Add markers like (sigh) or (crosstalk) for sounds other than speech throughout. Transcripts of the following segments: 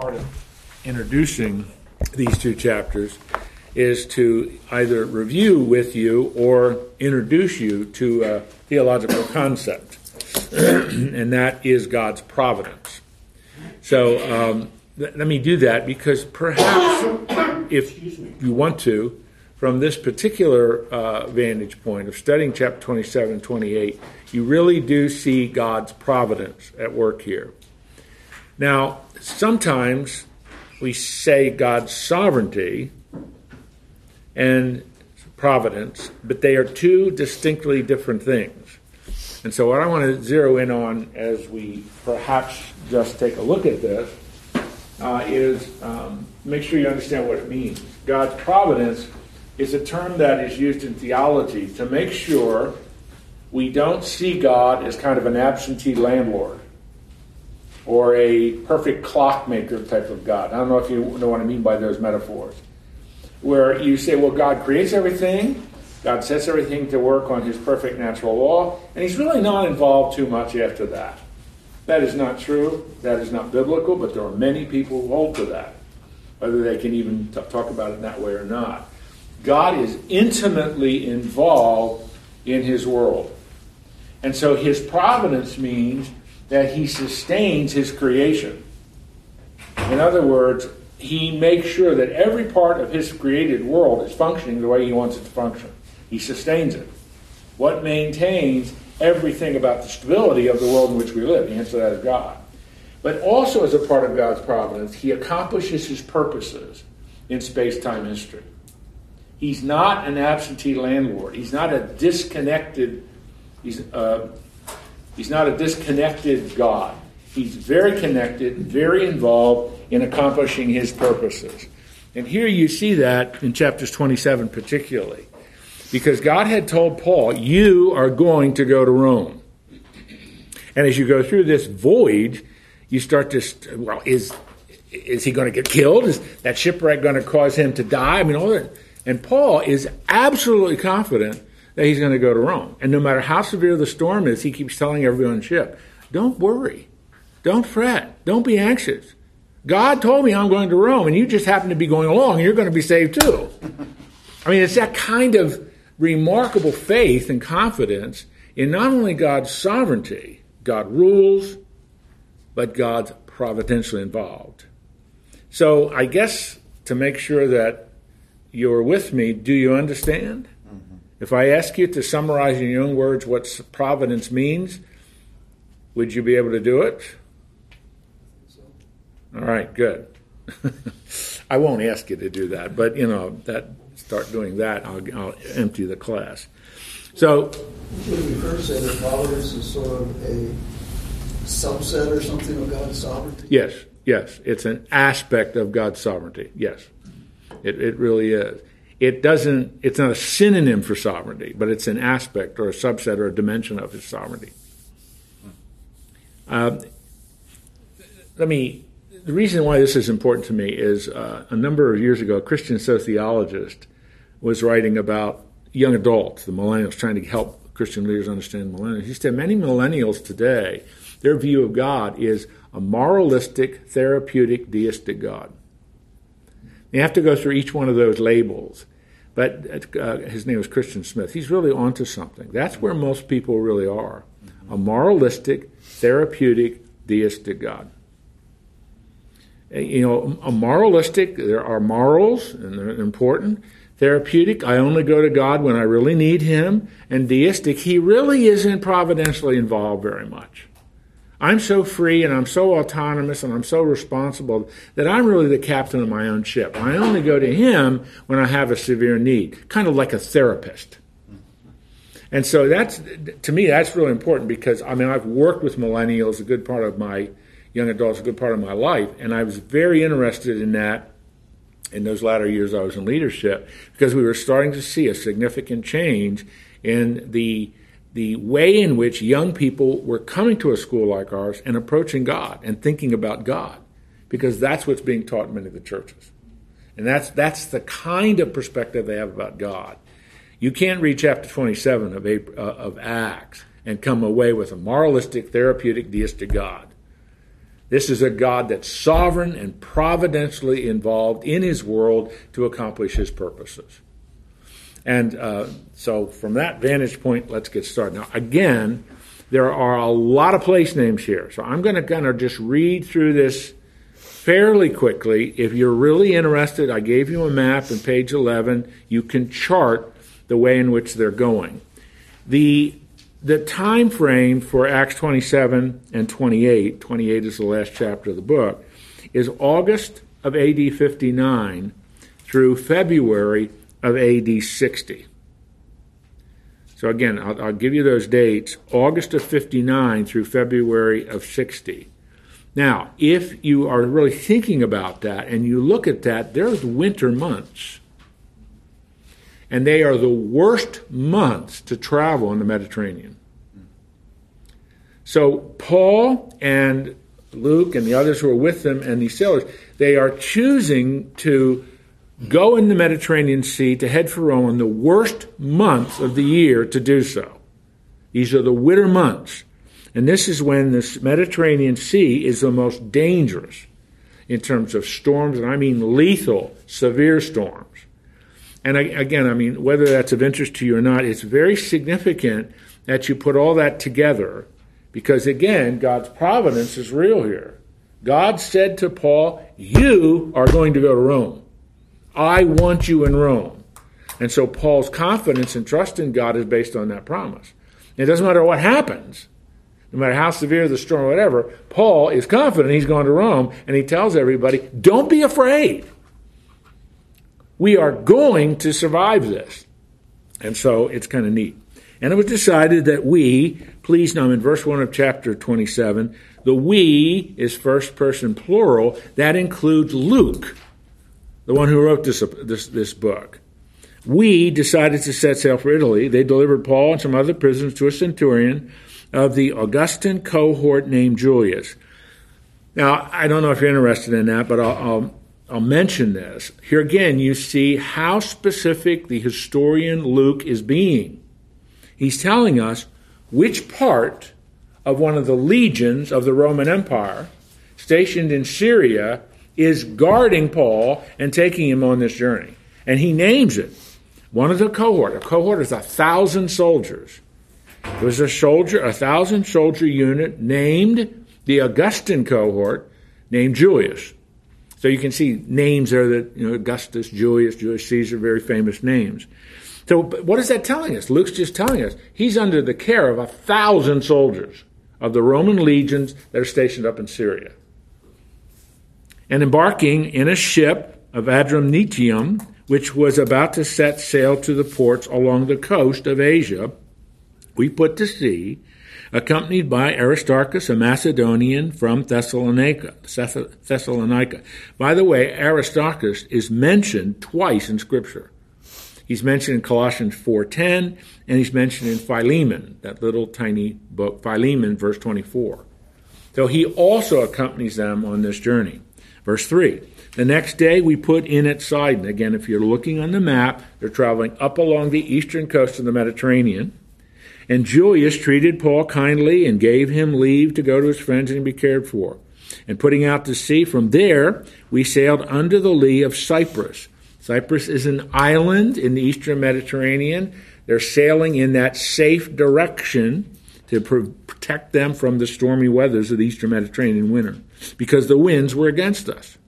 part of introducing these two chapters is to either review with you or introduce you to a theological concept, (clears throat) and that is God's providence. So um, let me do that because perhaps if you want to, from this particular uh, vantage point of studying chapter 27 and 28, you really do see God's providence at work here. Now, sometimes we say God's sovereignty and providence, but they are two distinctly different things. And so, what I want to zero in on as we perhaps just take a look at this uh, is um, make sure you understand what it means. God's providence is a term that is used in theology to make sure we don't see God as kind of an absentee landlord or a perfect clockmaker type of God. I don't know if you know what I mean by those metaphors. Where you say, well, God creates everything, God sets everything to work on his perfect natural law, and he's really not involved too much after that. That is not true. That is not biblical, but there are many people who hold to that, whether they can even t- talk about it that way or not. God is intimately involved in his world. And so his providence means that he sustains his creation. In other words, he makes sure that every part of his created world is functioning the way he wants it to function. He sustains it. What maintains everything about the stability of the world in which we live? The answer to that is God. But also, as a part of God's providence, he accomplishes his purposes in space time history. He's not an absentee landlord. He's not a disconnected. He's uh, he's not a disconnected God. He's very connected, very involved in accomplishing his purposes. And here you see that in chapters 27 particularly. Because God had told Paul, You are going to go to Rome. And as you go through this void, you start to, well, is, is he going to get killed? Is that shipwreck going to cause him to die? I mean, all that. And Paul is absolutely confident that he's going to go to Rome. And no matter how severe the storm is, he keeps telling everyone on ship, don't worry. Don't fret. Don't be anxious. God told me I'm going to Rome, and you just happen to be going along, and you're going to be saved too. I mean, it's that kind of remarkable faith and confidence in not only God's sovereignty, God rules, but God's providentially involved. So I guess to make sure that you're with me, do you understand? If I ask you to summarize in your own words what providence means, would you be able to do it? All right, good. (laughs) I won't ask you to do that, but you know that start doing that, I'll, I'll empty the class. So, would we first say that providence is sort of a subset or something of God's sovereignty? Yes, yes, it's an aspect of God's sovereignty. Yes. It, it really is. It doesn't, it's not a synonym for sovereignty, but it's an aspect or a subset or a dimension of his sovereignty. Uh, let me, the reason why this is important to me is uh, a number of years ago, a Christian sociologist was writing about young adults, the millennials, trying to help Christian leaders understand millennials. He said many millennials today, their view of God is a moralistic, therapeutic, deistic God. You have to go through each one of those labels. But uh, his name was Christian Smith. He's really onto something. That's where most people really are a moralistic, therapeutic, deistic God. You know, a moralistic, there are morals, and they're important. Therapeutic, I only go to God when I really need Him. And deistic, He really isn't providentially involved very much. I'm so free and I'm so autonomous and I'm so responsible that I'm really the captain of my own ship. I only go to him when I have a severe need, kind of like a therapist. And so that's, to me, that's really important because, I mean, I've worked with millennials a good part of my, young adults a good part of my life, and I was very interested in that in those latter years I was in leadership because we were starting to see a significant change in the the way in which young people were coming to a school like ours and approaching God and thinking about God, because that's what's being taught in many of the churches. And that's, that's the kind of perspective they have about God. You can't read chapter 27 of, uh, of Acts and come away with a moralistic, therapeutic, deistic God. This is a God that's sovereign and providentially involved in his world to accomplish his purposes. And uh, so, from that vantage point, let's get started. Now, again, there are a lot of place names here. So, I'm going to kind of just read through this fairly quickly. If you're really interested, I gave you a map in page 11. You can chart the way in which they're going. The the time frame for Acts 27 and 28, 28 is the last chapter of the book, is August of AD 59 through February of AD 60. So again, I'll, I'll, give you those dates August of 59 through February of 60. Now, if you are really thinking about that and you look at that, there's winter months and they are the worst months to travel in the Mediterranean. So Paul and Luke and the others who are with them and these sailors, they are choosing to go in the Mediterranean Sea to head for Rome in the worst months of the year to do so. These are the winter months. And this is when this Mediterranean Sea is the most dangerous in terms of storms, and I mean lethal, severe storms. And I, again, I mean, whether that's of interest to you or not, it's very significant that you put all that together because, again, God's providence is real here. God said to Paul, You are going to go to Rome. I want you in Rome. And so Paul's confidence and trust in God is based on that promise. It doesn't matter what happens, no matter how severe the storm or whatever, Paul is confident he's going to Rome and he tells everybody, Don't be afraid. We are going to survive this. And so it's kind of neat. And it was decided that we, please now in verse 1 of chapter 27, the we is first person plural. That includes Luke, the one who wrote this, this, this book. We decided to set sail for Italy. They delivered Paul and some other prisoners to a centurion of the Augustan cohort named Julius. Now, I don't know if you're interested in that, but I'll, I'll I'll mention this. Here again, you see how specific the historian Luke is being. He's telling us which part of one of the legions of the Roman Empire stationed in Syria is guarding Paul and taking him on this journey. And he names it. One of the cohort, a cohort is a thousand soldiers. It was a soldier, a thousand soldier unit named the Augustan cohort, named Julius. So you can see names there that, you know, Augustus, Julius, Julius Caesar, very famous names. So what is that telling us? Luke's just telling us he's under the care of a thousand soldiers of the Roman legions that are stationed up in Syria. And embarking in a ship of Adramyttium, which was about to set sail to the ports along the coast of Asia, we put to sea accompanied by Aristarchus, a Macedonian from Thessalonica. Thessalonica. By the way, Aristarchus is mentioned twice in Scripture. He's mentioned in Colossians 4.10, and he's mentioned in Philemon, that little tiny book, Philemon, verse 24. So he also accompanies them on this journey. Verse 3. The next day we put in at Sidon. Again, if you're looking on the map, they're traveling up along the eastern coast of the Mediterranean. And Julius treated Paul kindly and gave him leave to go to his friends and be cared for. And putting out to sea, from there we sailed under the lee of Cyprus. Cyprus is an island in the eastern Mediterranean. They're sailing in that safe direction to protect them from the stormy weathers of the eastern Mediterranean winter because the winds were against us.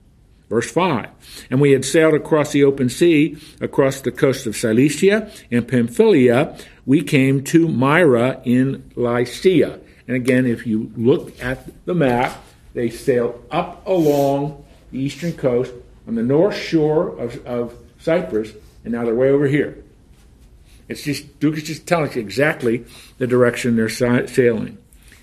Verse 5 And we had sailed across the open sea, across the coast of Cilicia and Pamphylia. We came to Myra in Lycia. And again, if you look at the map, they sailed up along the eastern coast on the north shore of, of Cyprus, and now they're way over here. It's just Luke is just telling us exactly the direction they're sailing.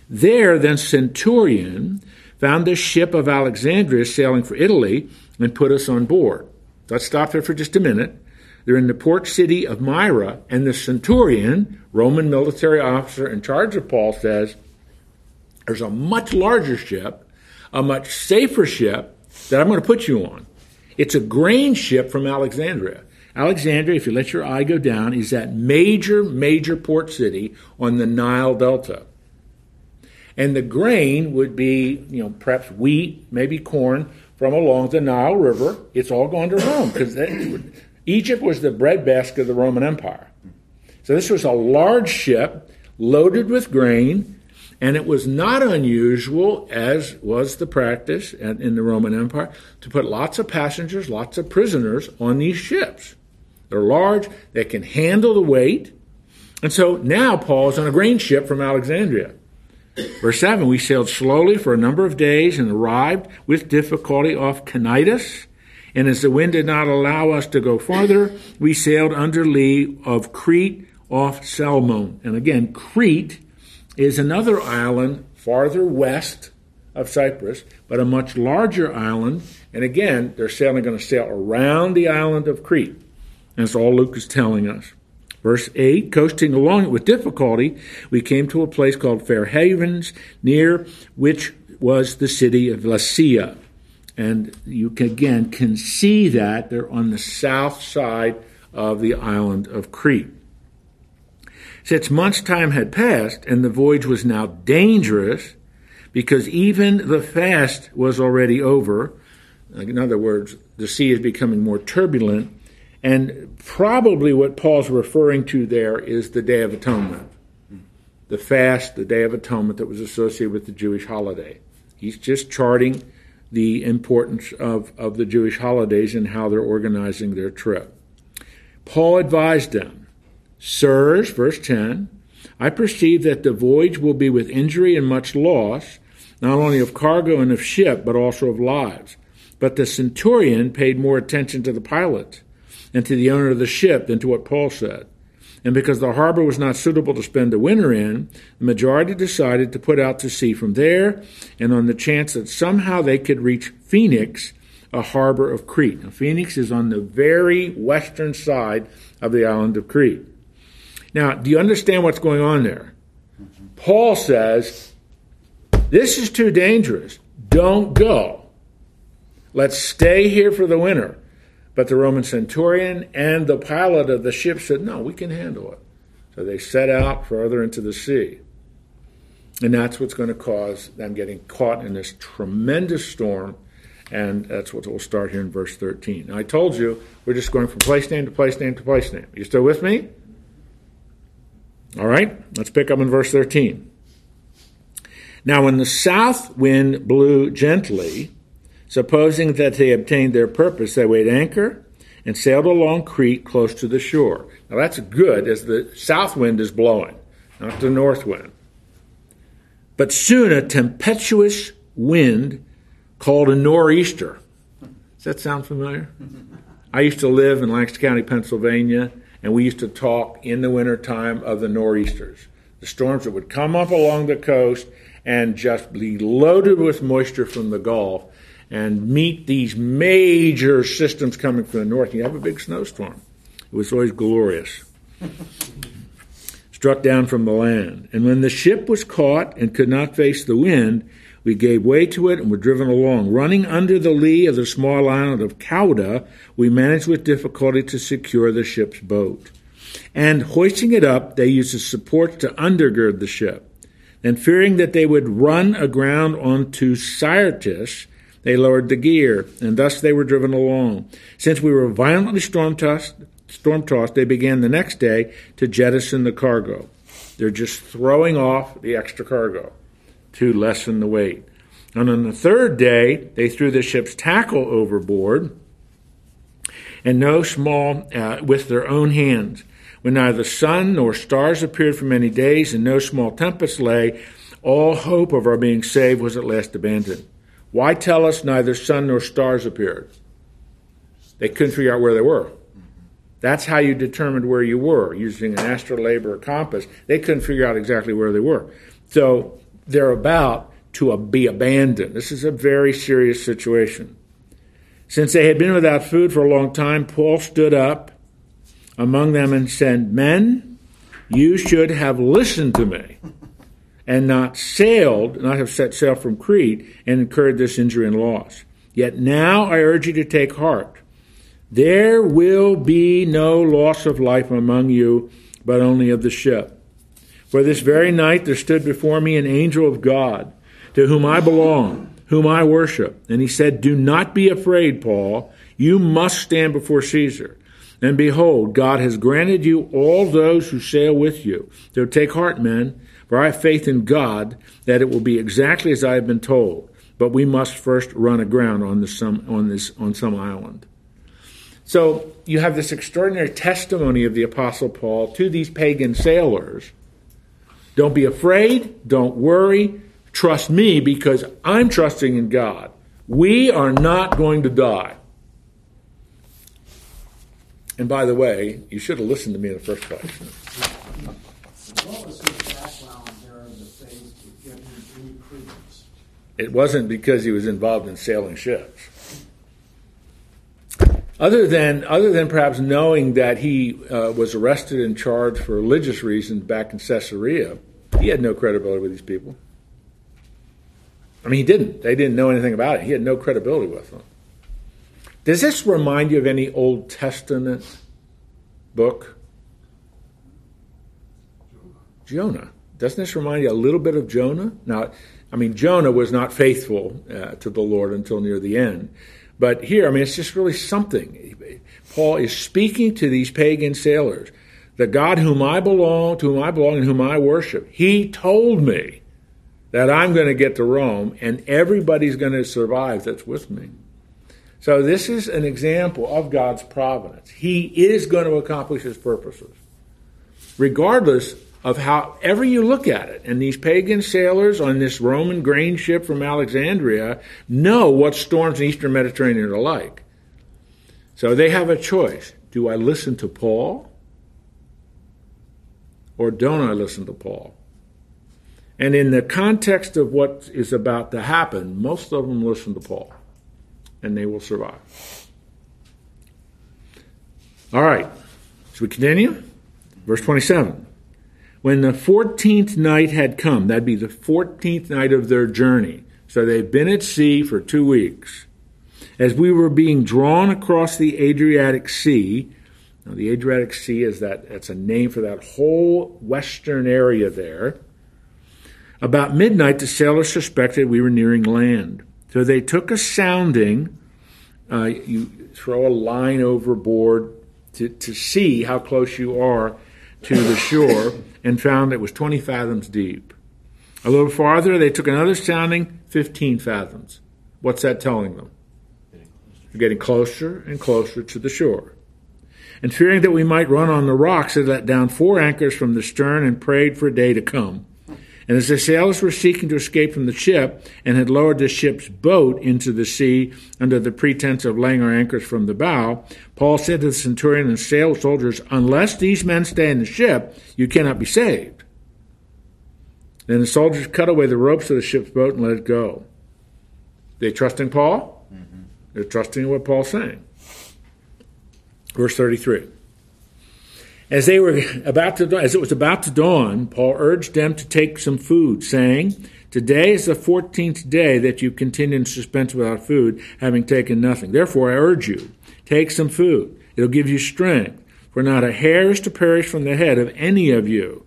There, then Centurion, found this ship of Alexandria sailing for Italy and put us on board. Let's stop there for just a minute. They're in the port city of Myra, and the centurion, Roman military officer in charge of Paul, says, There's a much larger ship, a much safer ship that I'm going to put you on. It's a grain ship from Alexandria. Alexandria, if you let your eye go down, is that major, major port city on the Nile Delta. And the grain would be, you know, perhaps wheat, maybe corn from along the Nile River. It's all going to Rome because Egypt was the breadbasket of the Roman Empire. So this was a large ship loaded with grain, and it was not unusual, as was the practice in the Roman Empire, to put lots of passengers, lots of prisoners on these ships. They're large, they can handle the weight. And so now Paul is on a grain ship from Alexandria. Verse 7 We sailed slowly for a number of days and arrived with difficulty off Cnidus. And as the wind did not allow us to go farther, we sailed under lee of Crete off Salmone. And again, Crete is another island farther west of Cyprus, but a much larger island. And again, they're sailing going to sail around the island of Crete. That's all Luke is telling us. Verse 8 Coasting along it with difficulty, we came to a place called Fair Havens, near which was the city of Lasea. And you can, again can see that they're on the south side of the island of Crete. Since months' time had passed and the voyage was now dangerous, because even the fast was already over, in other words, the sea is becoming more turbulent, and probably what Paul's referring to there is the Day of Atonement. The fast, the Day of Atonement that was associated with the Jewish holiday. He's just charting the importance of, of the Jewish holidays and how they're organizing their trip. Paul advised them, Sirs, verse 10, I perceive that the voyage will be with injury and much loss, not only of cargo and of ship, but also of lives. But the centurion paid more attention to the pilot and to the owner of the ship than to what Paul said. And because the harbor was not suitable to spend the winter in, the majority decided to put out to sea from there, and on the chance that somehow they could reach Phoenix, a harbor of Crete. Now, Phoenix is on the very western side of the island of Crete. Now, do you understand what's going on there? Paul says, This is too dangerous. Don't go. Let's stay here for the winter. But the Roman centurion and the pilot of the ship said, No, we can handle it. So they set out further into the sea. And that's what's going to cause them getting caught in this tremendous storm. And that's what we'll start here in verse 13. Now, I told you we're just going from place name to place name to place name. You still with me? All right, let's pick up in verse 13. Now, when the south wind blew gently, Supposing that they obtained their purpose, they weighed anchor and sailed along Crete close to the shore. Now that's good as the south wind is blowing, not the north wind. But soon a tempestuous wind called a nor'easter. Does that sound familiar? I used to live in Lancaster County, Pennsylvania, and we used to talk in the wintertime of the nor'easters. The storms that would come up along the coast and just be loaded with moisture from the Gulf and meet these major systems coming from the north. You have a big snowstorm. It was always glorious. (laughs) Struck down from the land. And when the ship was caught and could not face the wind, we gave way to it and were driven along. Running under the lee of the small island of Cauda, we managed with difficulty to secure the ship's boat. And hoisting it up, they used as supports to undergird the ship. And fearing that they would run aground onto Syrtis, they lowered the gear, and thus they were driven along. Since we were violently storm tossed, storm tossed, they began the next day to jettison the cargo. They're just throwing off the extra cargo to lessen the weight. And on the third day, they threw the ship's tackle overboard, and no small, uh, with their own hands. When neither sun nor stars appeared for many days, and no small tempest lay, all hope of our being saved was at last abandoned. Why tell us neither sun nor stars appeared? They couldn't figure out where they were. That's how you determined where you were using an astrolabe or a compass. They couldn't figure out exactly where they were. So they're about to be abandoned. This is a very serious situation. Since they had been without food for a long time, Paul stood up among them and said, Men, you should have listened to me and not sailed, not have set sail from Crete and incurred this injury and loss. Yet now I urge you to take heart. There will be no loss of life among you, but only of the ship. For this very night there stood before me an angel of God, to whom I belong, whom I worship. And he said, Do not be afraid, Paul. You must stand before Caesar. And behold, God has granted you all those who sail with you. So take heart, men, for I have faith in God that it will be exactly as I have been told. But we must first run aground on this some on this on some island. So you have this extraordinary testimony of the Apostle Paul to these pagan sailors. Don't be afraid, don't worry, trust me because I'm trusting in God. We are not going to die. And by the way, you should have listened to me in the first place. What was his background there in the faith to give him any credence? It wasn't because he was involved in sailing ships. Other than, other than perhaps knowing that he uh, was arrested and charged for religious reasons back in Caesarea, he had no credibility with these people. I mean, he didn't. They didn't know anything about it. He had no credibility with them. Does this remind you of any Old Testament book? Jonah. Doesn't this remind you a little bit of Jonah? Now, I mean, Jonah was not faithful uh, to the Lord until near the end. But here, I mean, it's just really something. Paul is speaking to these pagan sailors. The God whom I belong, to whom I belong, and whom I worship, he told me that I'm going to get to Rome and everybody's going to survive that's with me. So this is an example of God's providence. He is going to accomplish his purposes, regardless of however you look at it. And these pagan sailors on this Roman grain ship from Alexandria know what storms in the Eastern Mediterranean are like. So they have a choice. Do I listen to Paul? Or don't I listen to Paul? And in the context of what is about to happen, most of them listen to Paul and they will survive. All right, so we continue. Verse 27. When the 14th night had come, that'd be the 14th night of their journey. So they've been at sea for two weeks. As we were being drawn across the Adriatic Sea, now the Adriatic Sea is that, that's a name for that whole western area there. About midnight, the sailors suspected we were nearing land. So they took a sounding. Uh, you throw a line overboard to, to see how close you are to the shore and found it was 20 fathoms deep. A little farther, they took another sounding, 15 fathoms. What's that telling them? You're getting closer and closer to the shore. And fearing that we might run on the rocks, they let down four anchors from the stern and prayed for a day to come. And as the sailors were seeking to escape from the ship and had lowered the ship's boat into the sea under the pretense of laying our anchors from the bow, Paul said to the centurion and sail soldiers, Unless these men stay in the ship, you cannot be saved. Then the soldiers cut away the ropes of the ship's boat and let it go. They trusting Paul? Mm-hmm. They're trusting what Paul's saying. Verse 33. As they were about to, as it was about to dawn, Paul urged them to take some food, saying, Today is the fourteenth day that you continue in suspense without food, having taken nothing. Therefore, I urge you, take some food. It'll give you strength, for not a hair is to perish from the head of any of you.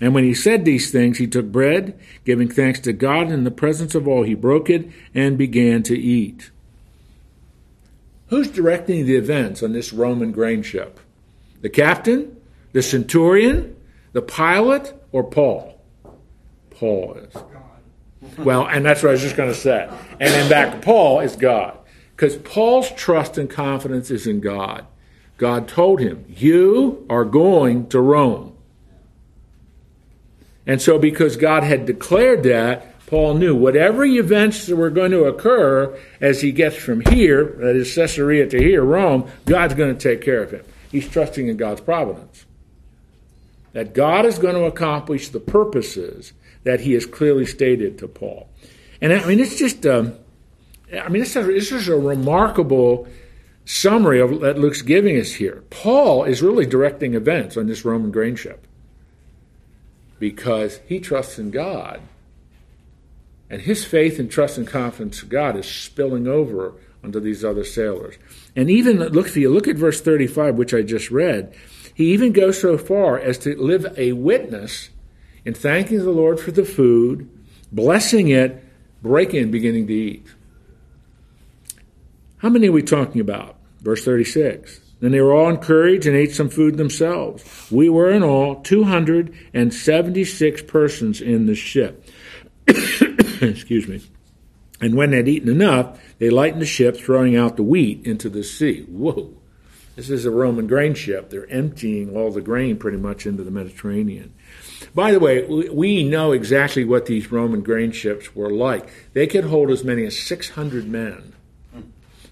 And when he said these things, he took bread, giving thanks to God in the presence of all, he broke it and began to eat. Who's directing the events on this Roman grain ship? The captain, the centurion, the pilot, or Paul? Paul is. Well, and that's what I was just going to say. And in fact, Paul is God. Because Paul's trust and confidence is in God. God told him, You are going to Rome. And so, because God had declared that, Paul knew whatever events that were going to occur as he gets from here, that is Caesarea to here, Rome, God's going to take care of him. He's trusting in God's providence. That God is going to accomplish the purposes that he has clearly stated to Paul. And I mean, it's just, um, I mean, this is a remarkable summary of that Luke's giving us here. Paul is really directing events on this Roman grain ship because he trusts in God. And his faith and trust and confidence in God is spilling over onto these other sailors. And even look if you look at verse 35, which I just read, he even goes so far as to live a witness in thanking the Lord for the food, blessing it, breaking and beginning to eat. How many are we talking about? Verse 36. Then they were all encouraged and ate some food themselves. We were in all 276 persons in the ship. (coughs) Excuse me. And when they'd eaten enough, they lightened the ship, throwing out the wheat into the sea. Whoa. This is a Roman grain ship. They're emptying all the grain pretty much into the Mediterranean. By the way, we know exactly what these Roman grain ships were like. They could hold as many as 600 men.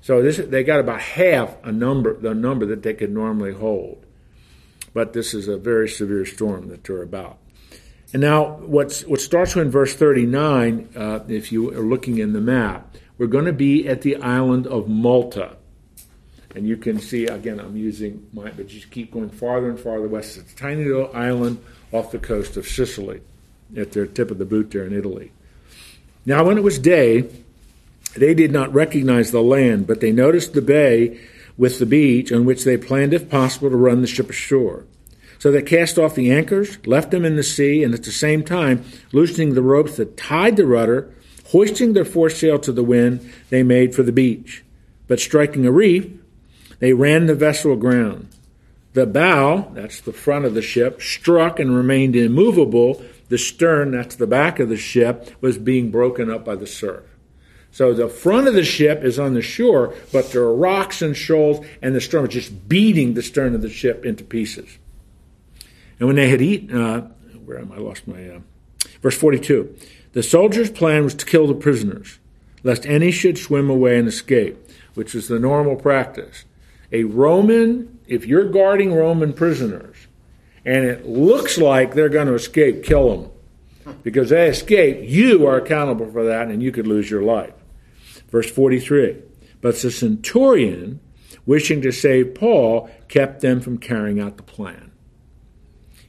So this, they got about half a number, the number that they could normally hold. But this is a very severe storm that they're about. And now, what's, what starts in verse 39, uh, if you are looking in the map, we're going to be at the island of Malta. And you can see, again, I'm using my, but you keep going farther and farther west. It's a tiny little island off the coast of Sicily, at the tip of the boot there in Italy. Now, when it was day, they did not recognize the land, but they noticed the bay with the beach on which they planned, if possible, to run the ship ashore. So they cast off the anchors, left them in the sea, and at the same time, loosening the ropes that tied the rudder, hoisting their foresail to the wind, they made for the beach. But striking a reef, they ran the vessel aground. The bow, that's the front of the ship, struck and remained immovable. The stern, that's the back of the ship, was being broken up by the surf. So the front of the ship is on the shore, but there are rocks and shoals, and the storm is just beating the stern of the ship into pieces. And when they had eaten, uh, where am I? I lost my. Uh, verse 42. The soldiers' plan was to kill the prisoners, lest any should swim away and escape, which is the normal practice. A Roman, if you're guarding Roman prisoners, and it looks like they're going to escape, kill them. Because they escape, you are accountable for that, and you could lose your life. Verse 43. But the centurion, wishing to save Paul, kept them from carrying out the plan.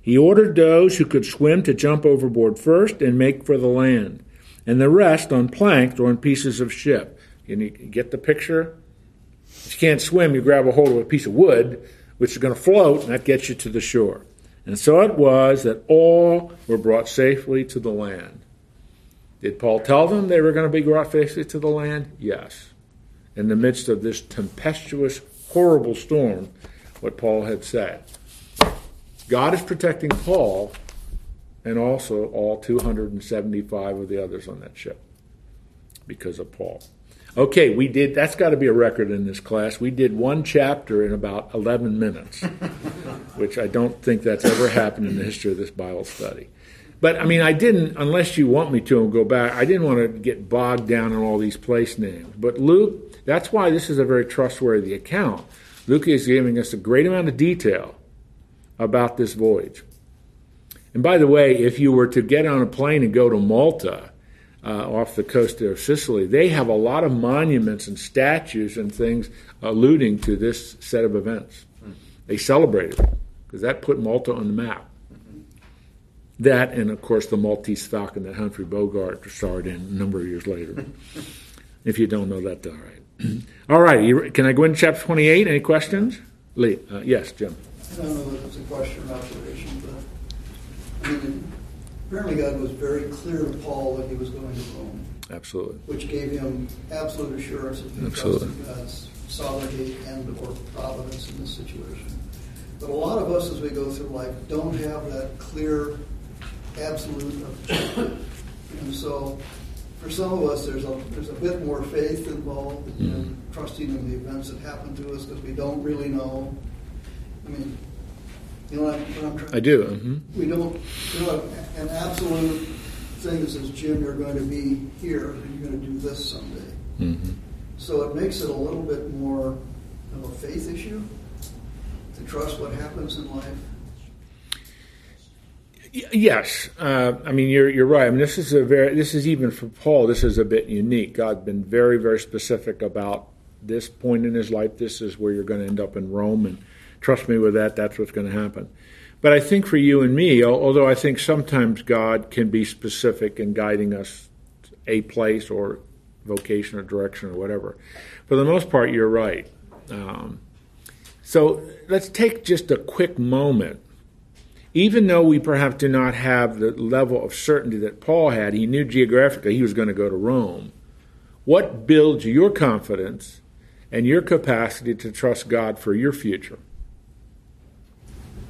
He ordered those who could swim to jump overboard first and make for the land, and the rest on planks or on pieces of ship. Can you get the picture? If you can't swim, you grab a hold of a piece of wood, which is going to float, and that gets you to the shore. And so it was that all were brought safely to the land. Did Paul tell them they were going to be brought safely to the land? Yes. In the midst of this tempestuous, horrible storm, what Paul had said. God is protecting Paul and also all 275 of the others on that ship because of Paul. Okay, we did, that's got to be a record in this class. We did one chapter in about 11 minutes, (laughs) which I don't think that's ever happened in the history of this Bible study. But I mean, I didn't, unless you want me to and go back, I didn't want to get bogged down in all these place names. But Luke, that's why this is a very trustworthy account. Luke is giving us a great amount of detail about this voyage. And by the way, if you were to get on a plane and go to Malta, uh, off the coast of Sicily, they have a lot of monuments and statues and things alluding to this set of events. They celebrated it because that put Malta on the map. That, and of course, the Maltese Falcon that Humphrey Bogart starred in a number of years later. if you don't know that, all right. (clears throat) all right, can I go into chapter 28? Any questions? Lee, uh, yes, Jim. I don't know if it's a question or observation, but I mean, apparently God was very clear to Paul that he was going to Rome. Absolutely. Which gave him absolute assurance of Absolutely. God's sovereignty and or providence in this situation. But a lot of us, as we go through life, don't have that clear, absolute objective. And so, for some of us, there's a there's a bit more faith involved in Mm. trusting in the events that happen to us because we don't really know I mean, you know what I'm, what I'm trying I do. hmm We don't, you know, an absolute thing that says, Jim, you're going to be here and you're going to do this someday. hmm So it makes it a little bit more of a faith issue to trust what happens in life. Yes, uh, I mean you're you're right. I mean this is a very this is even for Paul. This is a bit unique. God's been very very specific about this point in his life. This is where you're going to end up in Rome, and trust me with that. That's what's going to happen. But I think for you and me, although I think sometimes God can be specific in guiding us a place or vocation or direction or whatever. For the most part, you're right. Um, so let's take just a quick moment even though we perhaps do not have the level of certainty that Paul had, he knew geographically he was going to go to Rome. What builds your confidence and your capacity to trust God for your future?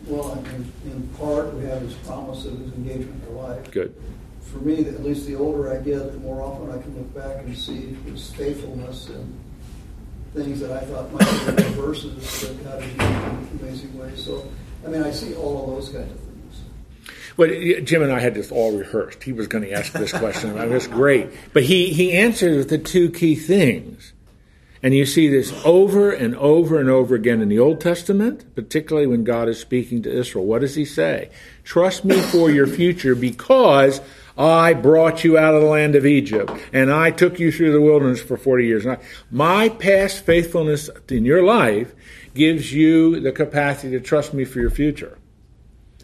Well, in, in part, we have his promise of his engagement to life. Good. For me, at least the older I get, the more often I can look back and see his faithfulness and things that I thought might be verses that God has used in amazing ways. So, I mean, I see all of those kinds of things. Well, Jim and I had this all rehearsed. He was going to ask this question. I it was great. But he, he answered the two key things. And you see this over and over and over again in the Old Testament, particularly when God is speaking to Israel. What does he say? Trust me for your future because I brought you out of the land of Egypt and I took you through the wilderness for 40 years. My past faithfulness in your life gives you the capacity to trust me for your future.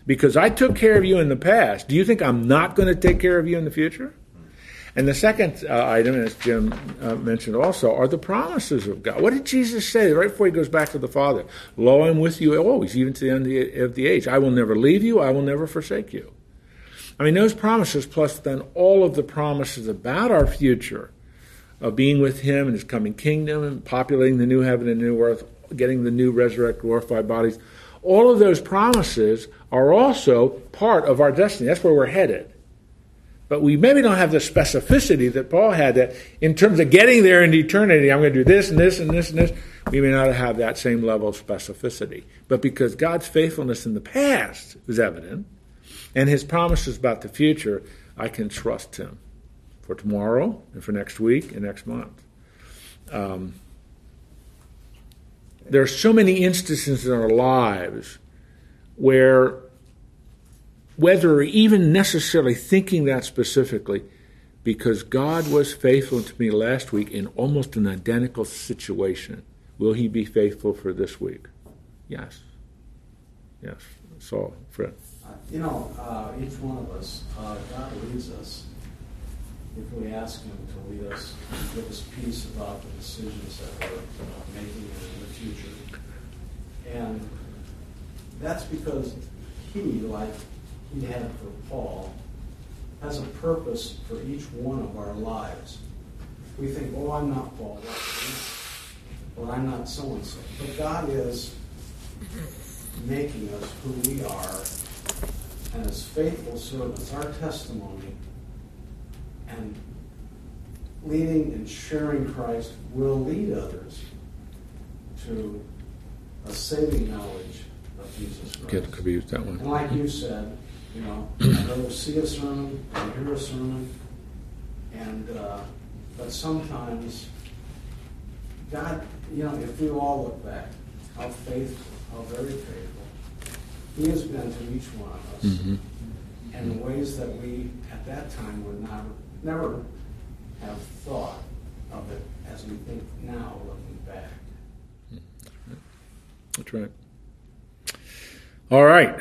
Because I took care of you in the past. Do you think I'm not going to take care of you in the future? And the second uh, item, as Jim uh, mentioned also, are the promises of God. What did Jesus say right before he goes back to the Father? Lo, I'm with you always, even to the end of the, of the age. I will never leave you. I will never forsake you. I mean, those promises, plus then all of the promises about our future of being with Him and His coming kingdom and populating the new heaven and new earth, getting the new resurrected, glorified bodies, all of those promises are also part of our destiny. That's where we're headed. But we maybe don't have the specificity that Paul had that in terms of getting there in eternity, I'm going to do this and this and this and this. We may not have that same level of specificity. But because God's faithfulness in the past is evident and his promises about the future, I can trust him for tomorrow and for next week and next month. Um, there are so many instances in our lives where whether even necessarily thinking that specifically, because God was faithful to me last week in almost an identical situation. Will he be faithful for this week? Yes. Yes. So, Fred. Uh, you know, uh, each one of us, uh, God leads us if we ask Him to lead us, give us peace about the decisions that we're making in the future. And that's because He, like he had for Paul has a purpose for each one of our lives. We think, oh, I'm not Paul, or I'm not so and so. But God is making us who we are, and as faithful servants, our testimony and leading and sharing Christ will lead others to a saving knowledge of Jesus Christ. Get, could use that one. And like you said, you know, (clears throat) I'll see a sermon, I'll hear a sermon, and uh, but sometimes God, you know, if we all look back, how faithful, how very faithful He has been to each one of us, mm-hmm. in ways that we at that time would not never have thought of it as we think now, looking back. That's right. All right.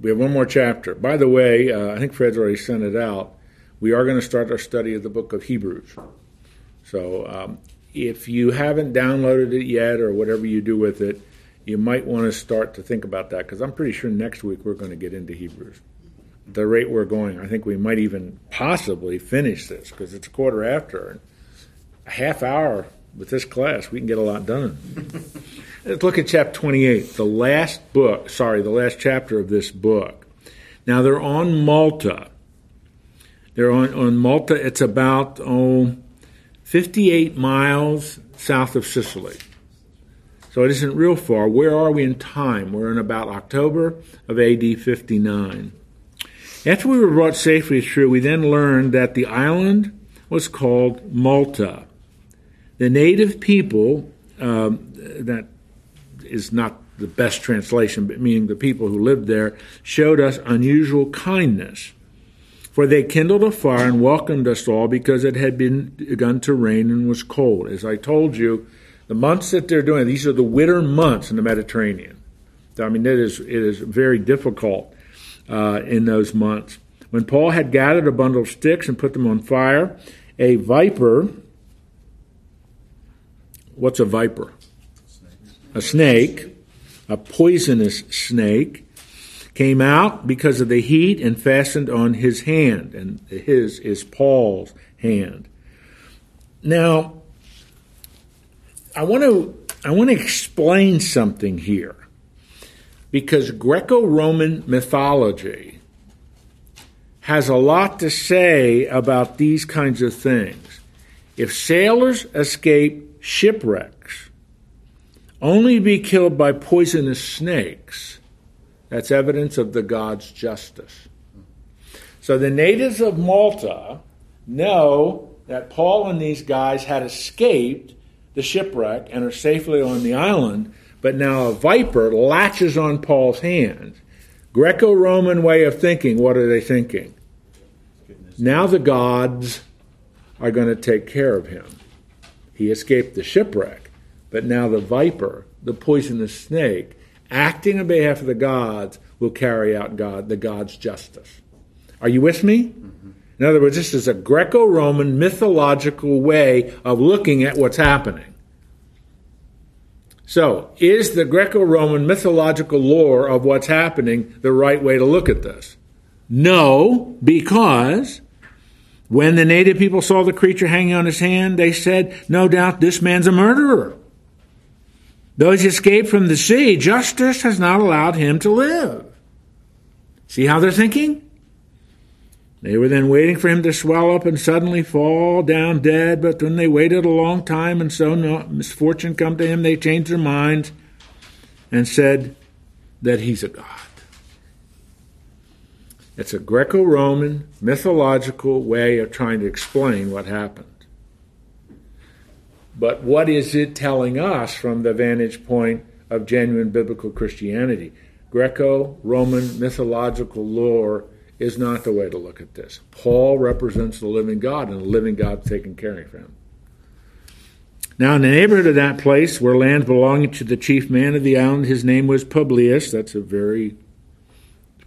We have one more chapter. By the way, uh, I think Fred's already sent it out. We are going to start our study of the book of Hebrews. So um, if you haven't downloaded it yet or whatever you do with it, you might want to start to think about that because I'm pretty sure next week we're going to get into Hebrews. The rate we're going, I think we might even possibly finish this because it's a quarter after. A half hour with this class, we can get a lot done. (laughs) Let's look at chapter 28, the last book, sorry, the last chapter of this book. Now they're on Malta. They're on, on Malta. It's about, oh, 58 miles south of Sicily. So it isn't real far. Where are we in time? We're in about October of AD 59. After we were brought safely through, we then learned that the island was called Malta. The native people um, that is not the best translation, but meaning the people who lived there, showed us unusual kindness. For they kindled a fire and welcomed us all because it had been begun to rain and was cold. As I told you, the months that they're doing, these are the winter months in the Mediterranean. I mean, it is, it is very difficult uh, in those months. When Paul had gathered a bundle of sticks and put them on fire, a viper, what's a viper? A snake, a poisonous snake, came out because of the heat and fastened on his hand, and his is Paul's hand. Now, I want to I want to explain something here because Greco-Roman mythology has a lot to say about these kinds of things. If sailors escape shipwrecks only be killed by poisonous snakes, that's evidence of the God's justice. So the natives of Malta know that Paul and these guys had escaped the shipwreck and are safely on the island, but now a viper latches on Paul's hand. Greco Roman way of thinking, what are they thinking? Now the gods are going to take care of him. He escaped the shipwreck, but now the viper, the poisonous snake, acting on behalf of the gods, will carry out God, the God's justice. Are you with me? Mm-hmm. In other words, this is a Greco Roman mythological way of looking at what's happening. So, is the Greco Roman mythological lore of what's happening the right way to look at this? No, because when the native people saw the creature hanging on his hand, they said, No doubt this man's a murderer. Those escaped from the sea, justice has not allowed him to live. See how they're thinking? They were then waiting for him to swell up and suddenly fall down dead, but when they waited a long time and so no misfortune come to him, they changed their minds and said that he's a god. It's a Greco Roman mythological way of trying to explain what happened. But what is it telling us from the vantage point of genuine biblical Christianity? Greco Roman mythological lore is not the way to look at this. Paul represents the living God, and the living God taking care of him. Now, in the neighborhood of that place were lands belonging to the chief man of the island. His name was Publius. That's a very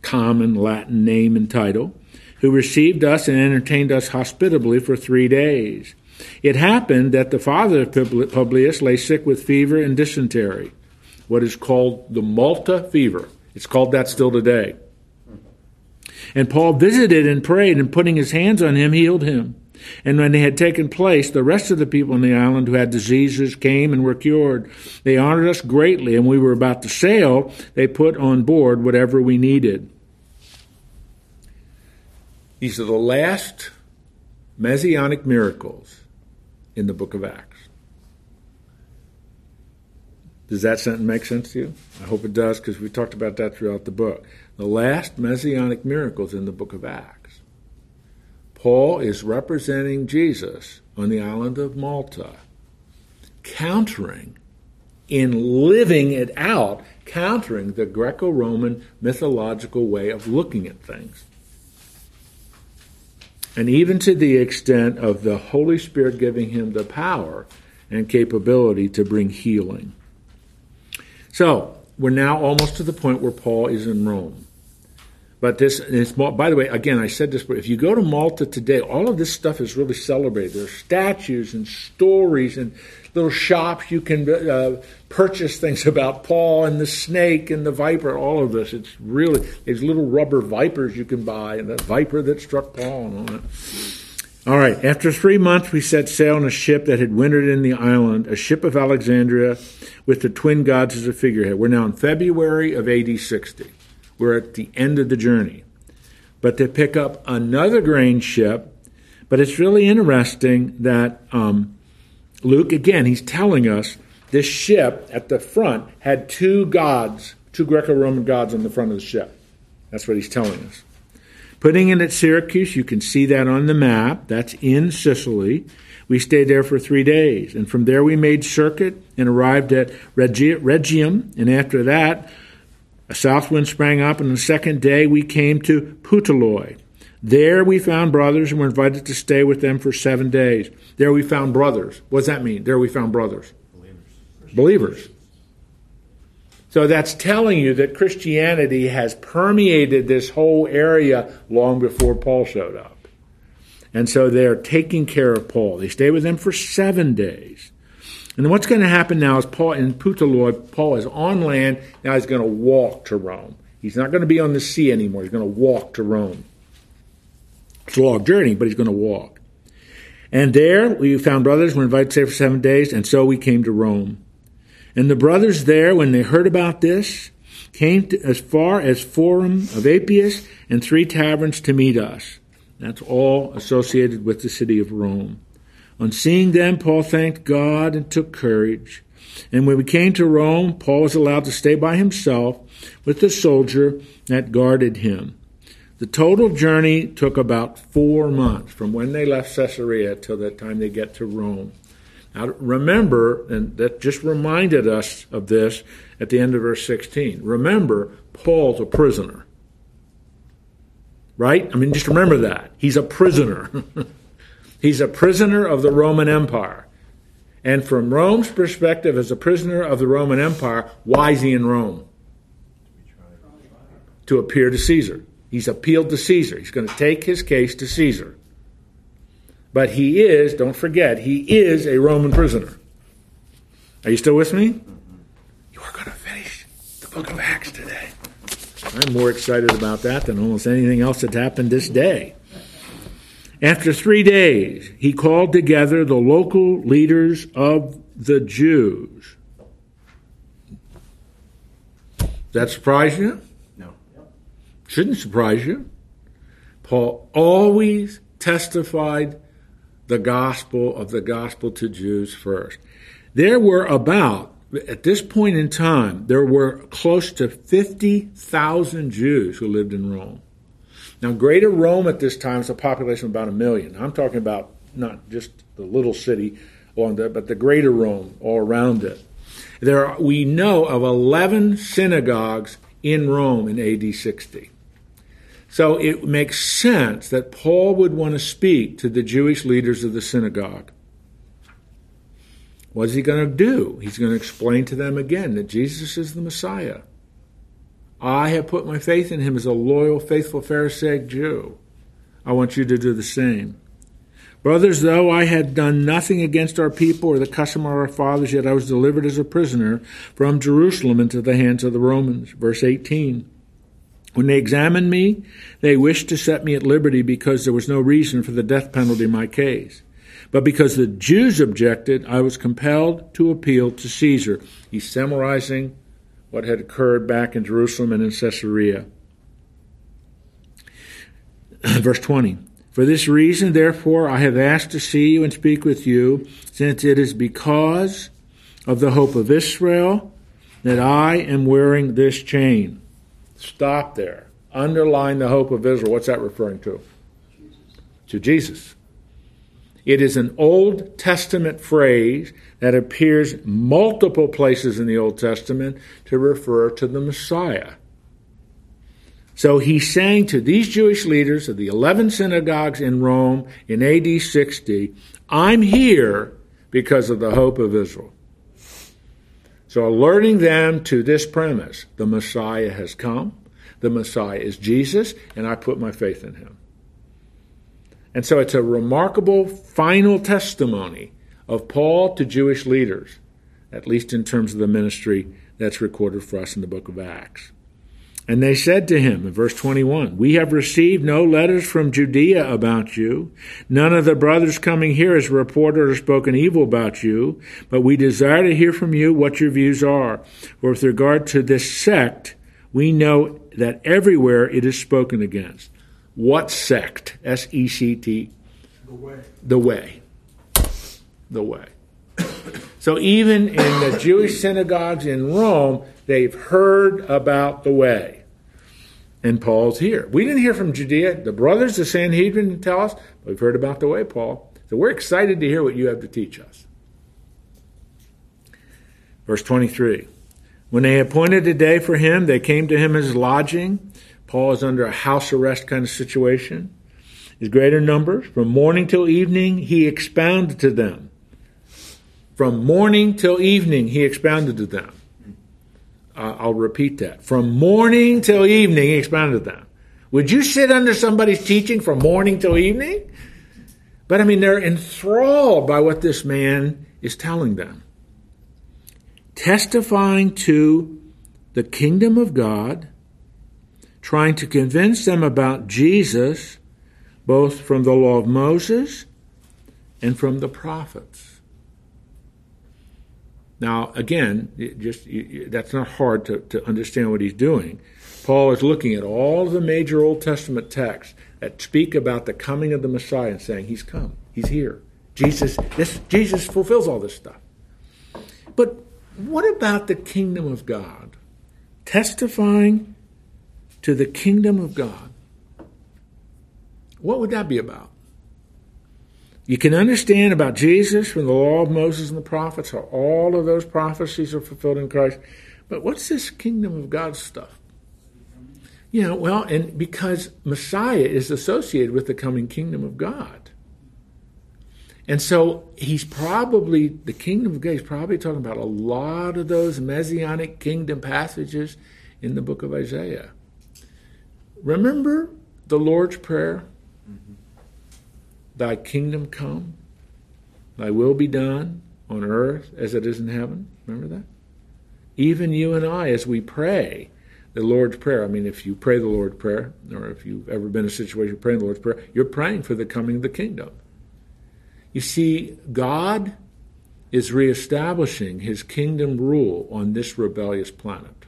common Latin name and title. Who received us and entertained us hospitably for three days. It happened that the father of Publius lay sick with fever and dysentery, what is called the Malta fever. It's called that still today. And Paul visited and prayed, and putting his hands on him, healed him. And when they had taken place, the rest of the people in the island who had diseases came and were cured. They honored us greatly, and we were about to sail. They put on board whatever we needed. These are the last messianic miracles in the book of Acts. Does that sentence make sense to you? I hope it does because we talked about that throughout the book. The last messianic miracles in the book of Acts. Paul is representing Jesus on the island of Malta, countering, in living it out, countering the Greco Roman mythological way of looking at things and even to the extent of the Holy Spirit giving him the power and capability to bring healing. So, we're now almost to the point where Paul is in Rome. But this is, by the way, again, I said this, but if you go to Malta today, all of this stuff is really celebrated. There are statues and stories and little shops you can uh, purchase things (laughs) about Paul and the snake and the viper, all of this. It's really, these little rubber vipers you can buy, and the viper that struck Paul and all that. All right, after three months, we set sail on a ship that had wintered in the island, a ship of Alexandria with the twin gods as a figurehead. We're now in February of AD 60. We're at the end of the journey. But they pick up another grain ship, but it's really interesting that um, Luke, again, he's telling us this ship at the front had two gods, two Greco Roman gods on the front of the ship. That's what he's telling us. Putting in at Syracuse, you can see that on the map. That's in Sicily. We stayed there for three days. And from there we made circuit and arrived at Rhegium. And after that, a south wind sprang up, and the second day we came to Puteoli. There we found brothers and were invited to stay with them for seven days. There we found brothers. What does that mean? There we found brothers. Believers. Believers. So that's telling you that Christianity has permeated this whole area long before Paul showed up. And so they're taking care of Paul. They stay with him for seven days. And what's going to happen now is Paul in Puteoli, Paul is on land. Now he's going to walk to Rome. He's not going to be on the sea anymore. He's going to walk to Rome. It's a long journey, but he's going to walk. And there we found brothers, were invited to stay for seven days, and so we came to Rome. And the brothers there, when they heard about this, came to, as far as Forum of Appius and three taverns to meet us. That's all associated with the city of Rome. On seeing them, Paul thanked God and took courage. And when we came to Rome, Paul was allowed to stay by himself with the soldier that guarded him. The total journey took about four months from when they left Caesarea till the time they get to Rome. Now remember, and that just reminded us of this at the end of verse 16. Remember, Paul's a prisoner. Right? I mean, just remember that. He's a prisoner. (laughs) He's a prisoner of the Roman Empire. And from Rome's perspective, as a prisoner of the Roman Empire, why is he in Rome? To appear to Caesar. He's appealed to Caesar. He's going to take his case to Caesar. But he is, don't forget, he is a Roman prisoner. Are you still with me? You are going to finish the book of Acts today. I'm more excited about that than almost anything else that's happened this day. After three days, he called together the local leaders of the Jews. That surprise you? Shouldn't surprise you. Paul always testified the gospel of the gospel to Jews first. There were about, at this point in time, there were close to 50,000 Jews who lived in Rome. Now, Greater Rome at this time is a population of about a million. I'm talking about not just the little city along there, but the Greater Rome all around it. There are, we know of 11 synagogues in Rome in AD 60. So it makes sense that Paul would want to speak to the Jewish leaders of the synagogue. What's he going to do? He's going to explain to them again that Jesus is the Messiah. I have put my faith in him as a loyal, faithful Pharisaic Jew. I want you to do the same. Brothers, though I had done nothing against our people or the custom of our fathers, yet I was delivered as a prisoner from Jerusalem into the hands of the Romans. Verse 18. When they examined me, they wished to set me at liberty because there was no reason for the death penalty in my case. But because the Jews objected, I was compelled to appeal to Caesar. He's summarizing what had occurred back in Jerusalem and in Caesarea. (clears throat) Verse 20. For this reason, therefore, I have asked to see you and speak with you, since it is because of the hope of Israel that I am wearing this chain. Stop there. Underline the hope of Israel. What's that referring to? Jesus. To Jesus. It is an Old Testament phrase that appears multiple places in the Old Testament to refer to the Messiah. So he's saying to these Jewish leaders of the 11 synagogues in Rome in AD 60, I'm here because of the hope of Israel. So, alerting them to this premise the Messiah has come, the Messiah is Jesus, and I put my faith in him. And so, it's a remarkable final testimony of Paul to Jewish leaders, at least in terms of the ministry that's recorded for us in the book of Acts. And they said to him in verse 21, We have received no letters from Judea about you. None of the brothers coming here has reported or spoken evil about you, but we desire to hear from you what your views are. For with regard to this sect, we know that everywhere it is spoken against. What sect? S E C T. The way. The way. The way. So even in the Jewish synagogues in Rome, they've heard about the way. And Paul's here. We didn't hear from Judea. The brothers, the Sanhedrin, tell us, we've heard about the way, Paul. So we're excited to hear what you have to teach us. Verse 23. When they appointed a day for him, they came to him as lodging. Paul is under a house arrest kind of situation. His greater numbers. From morning till evening, he expounded to them from morning till evening, he expounded to them. Uh, I'll repeat that. From morning till evening, he expounded to them. Would you sit under somebody's teaching from morning till evening? But I mean, they're enthralled by what this man is telling them. Testifying to the kingdom of God trying to convince them about Jesus, both from the law of Moses and from the prophets. Now, again, just that's not hard to, to understand what he's doing. Paul is looking at all the major Old Testament texts that speak about the coming of the Messiah and saying, He's come, He's here. Jesus, this Jesus fulfills all this stuff. But what about the kingdom of God? Testifying to the kingdom of God. What would that be about? You can understand about Jesus from the law of Moses and the prophets, how all of those prophecies are fulfilled in Christ. But what's this kingdom of God stuff? You know, well, and because Messiah is associated with the coming kingdom of God. And so he's probably, the kingdom of God, he's probably talking about a lot of those messianic kingdom passages in the book of Isaiah. Remember the Lord's Prayer? Mm-hmm. Thy kingdom come, thy will be done on earth as it is in heaven. Remember that? Even you and I, as we pray the Lord's Prayer, I mean, if you pray the Lord's Prayer, or if you've ever been in a situation praying the Lord's Prayer, you're praying for the coming of the kingdom. You see, God is reestablishing his kingdom rule on this rebellious planet.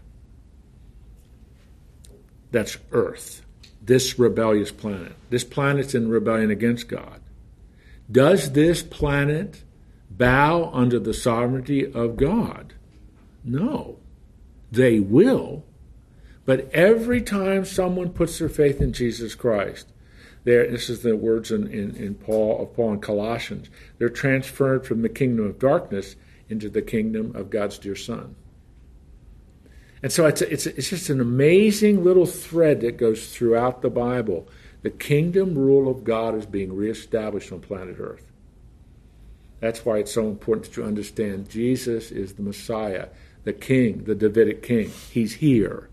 That's Earth, this rebellious planet. This planet's in rebellion against God. Does this planet bow under the sovereignty of God? No. They will. But every time someone puts their faith in Jesus Christ, there, this is the words in, in, in Paul of Paul in Colossians. They're transferred from the kingdom of darkness into the kingdom of God's dear Son. And so it's, it's, it's just an amazing little thread that goes throughout the Bible. The kingdom rule of God is being reestablished on planet Earth. That's why it's so important to understand Jesus is the Messiah, the King, the Davidic King. He's here.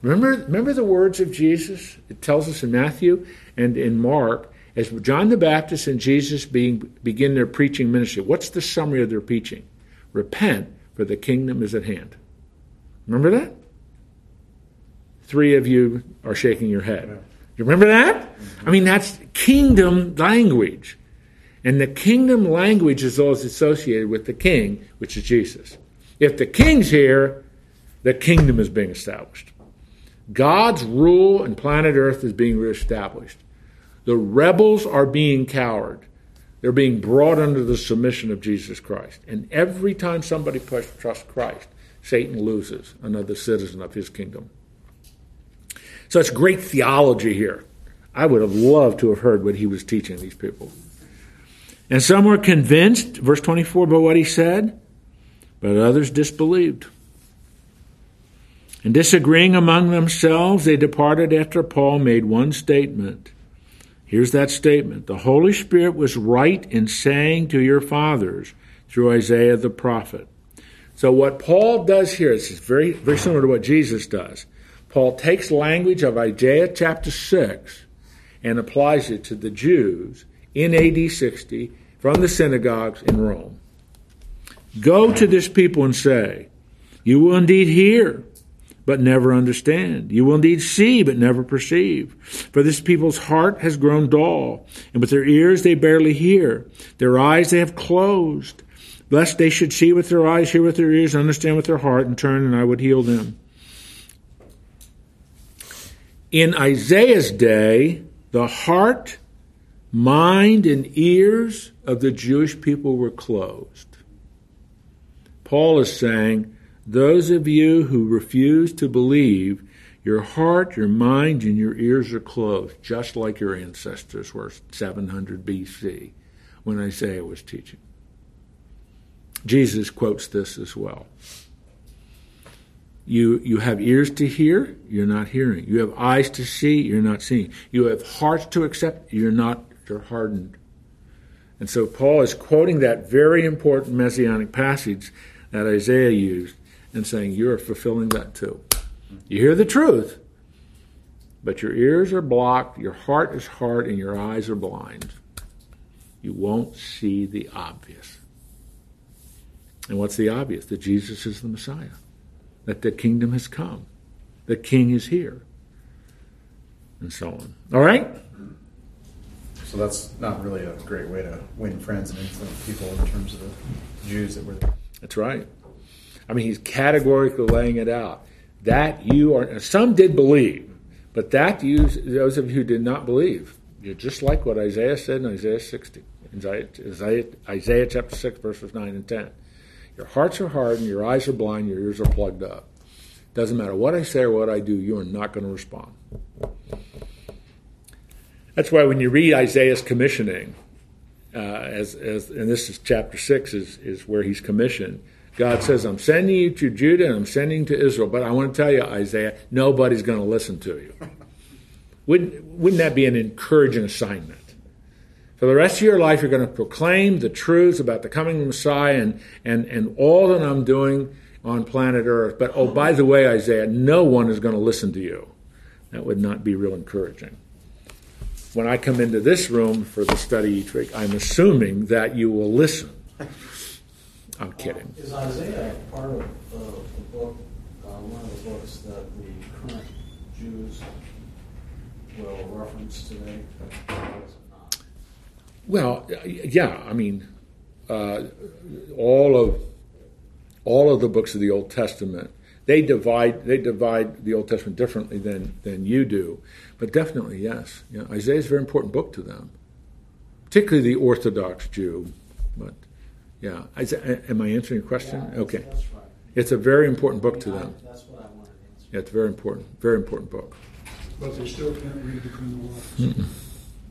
Remember, remember the words of Jesus? It tells us in Matthew and in Mark, as John the Baptist and Jesus being, begin their preaching ministry. What's the summary of their preaching? Repent, for the kingdom is at hand. Remember that? Three of you are shaking your head. You remember that? I mean, that's kingdom language. And the kingdom language is always associated with the king, which is Jesus. If the king's here, the kingdom is being established. God's rule in planet Earth is being reestablished. The rebels are being cowed. They're being brought under the submission of Jesus Christ. And every time somebody trusts Christ, Satan loses another citizen of his kingdom. So it's great theology here. I would have loved to have heard what he was teaching these people. And some were convinced, verse 24, by what he said, but others disbelieved. And disagreeing among themselves, they departed after Paul made one statement. Here's that statement The Holy Spirit was right in saying to your fathers through Isaiah the prophet. So, what Paul does here is very, very similar to what Jesus does. Paul takes language of Isaiah chapter 6 and applies it to the Jews in AD 60 from the synagogues in Rome. Go to this people and say, You will indeed hear but never understand. You will indeed see, but never perceive. For this people's heart has grown dull, and with their ears they barely hear. Their eyes they have closed, lest they should see with their eyes, hear with their ears, understand with their heart, and turn, and I would heal them. In Isaiah's day, the heart, mind, and ears of the Jewish people were closed. Paul is saying, those of you who refuse to believe, your heart, your mind, and your ears are closed, just like your ancestors were 700 BC when Isaiah was teaching. Jesus quotes this as well. You, you have ears to hear, you're not hearing. You have eyes to see, you're not seeing. You have hearts to accept, you're not, you're hardened. And so Paul is quoting that very important messianic passage that Isaiah used and saying, You're fulfilling that too. You hear the truth, but your ears are blocked, your heart is hard, and your eyes are blind. You won't see the obvious. And what's the obvious? That Jesus is the Messiah, that the kingdom has come, the king is here. and so on. All right? So that's not really a great way to win friends and influence people in terms of the Jews that were there. That's right. I mean, he's categorically laying it out. That you are, some did believe, but that you, those of you who did not believe, you're just like what Isaiah said in Isaiah 60, Isaiah, Isaiah, Isaiah chapter 6, verses 9 and 10. Your hearts are hardened, your eyes are blind, your ears are plugged up. Doesn't matter what I say or what I do, you are not going to respond. That's why when you read Isaiah's commissioning, uh, as, as and this is chapter six is, is where he's commissioned. God says, "I'm sending you to Judah and I'm sending to Israel." But I want to tell you, Isaiah, nobody's going to listen to you. Wouldn't wouldn't that be an encouraging assignment? For the rest of your life, you're going to proclaim the truths about the coming Messiah and, and, and all that I'm doing on planet Earth. But oh, by the way, Isaiah, no one is going to listen to you. That would not be real encouraging when I come into this room for the study each week, I'm assuming that you will listen. I'm kidding. Uh, is Isaiah part of uh, the book, uh, one of the books that the current Jews will reference today? Well, yeah, I mean, uh, all of all of the books of the Old Testament they divide they divide the Old Testament differently than than you do, but definitely yes. You know, Isaiah is a very important book to them, particularly the Orthodox Jew. But yeah, am I answering your question? Yeah, okay, that's right. It's a very important book to I, them. That's what I wanted to answer. Yeah, it's a very important, very important book. But they still can't read between the lines. Mm-mm.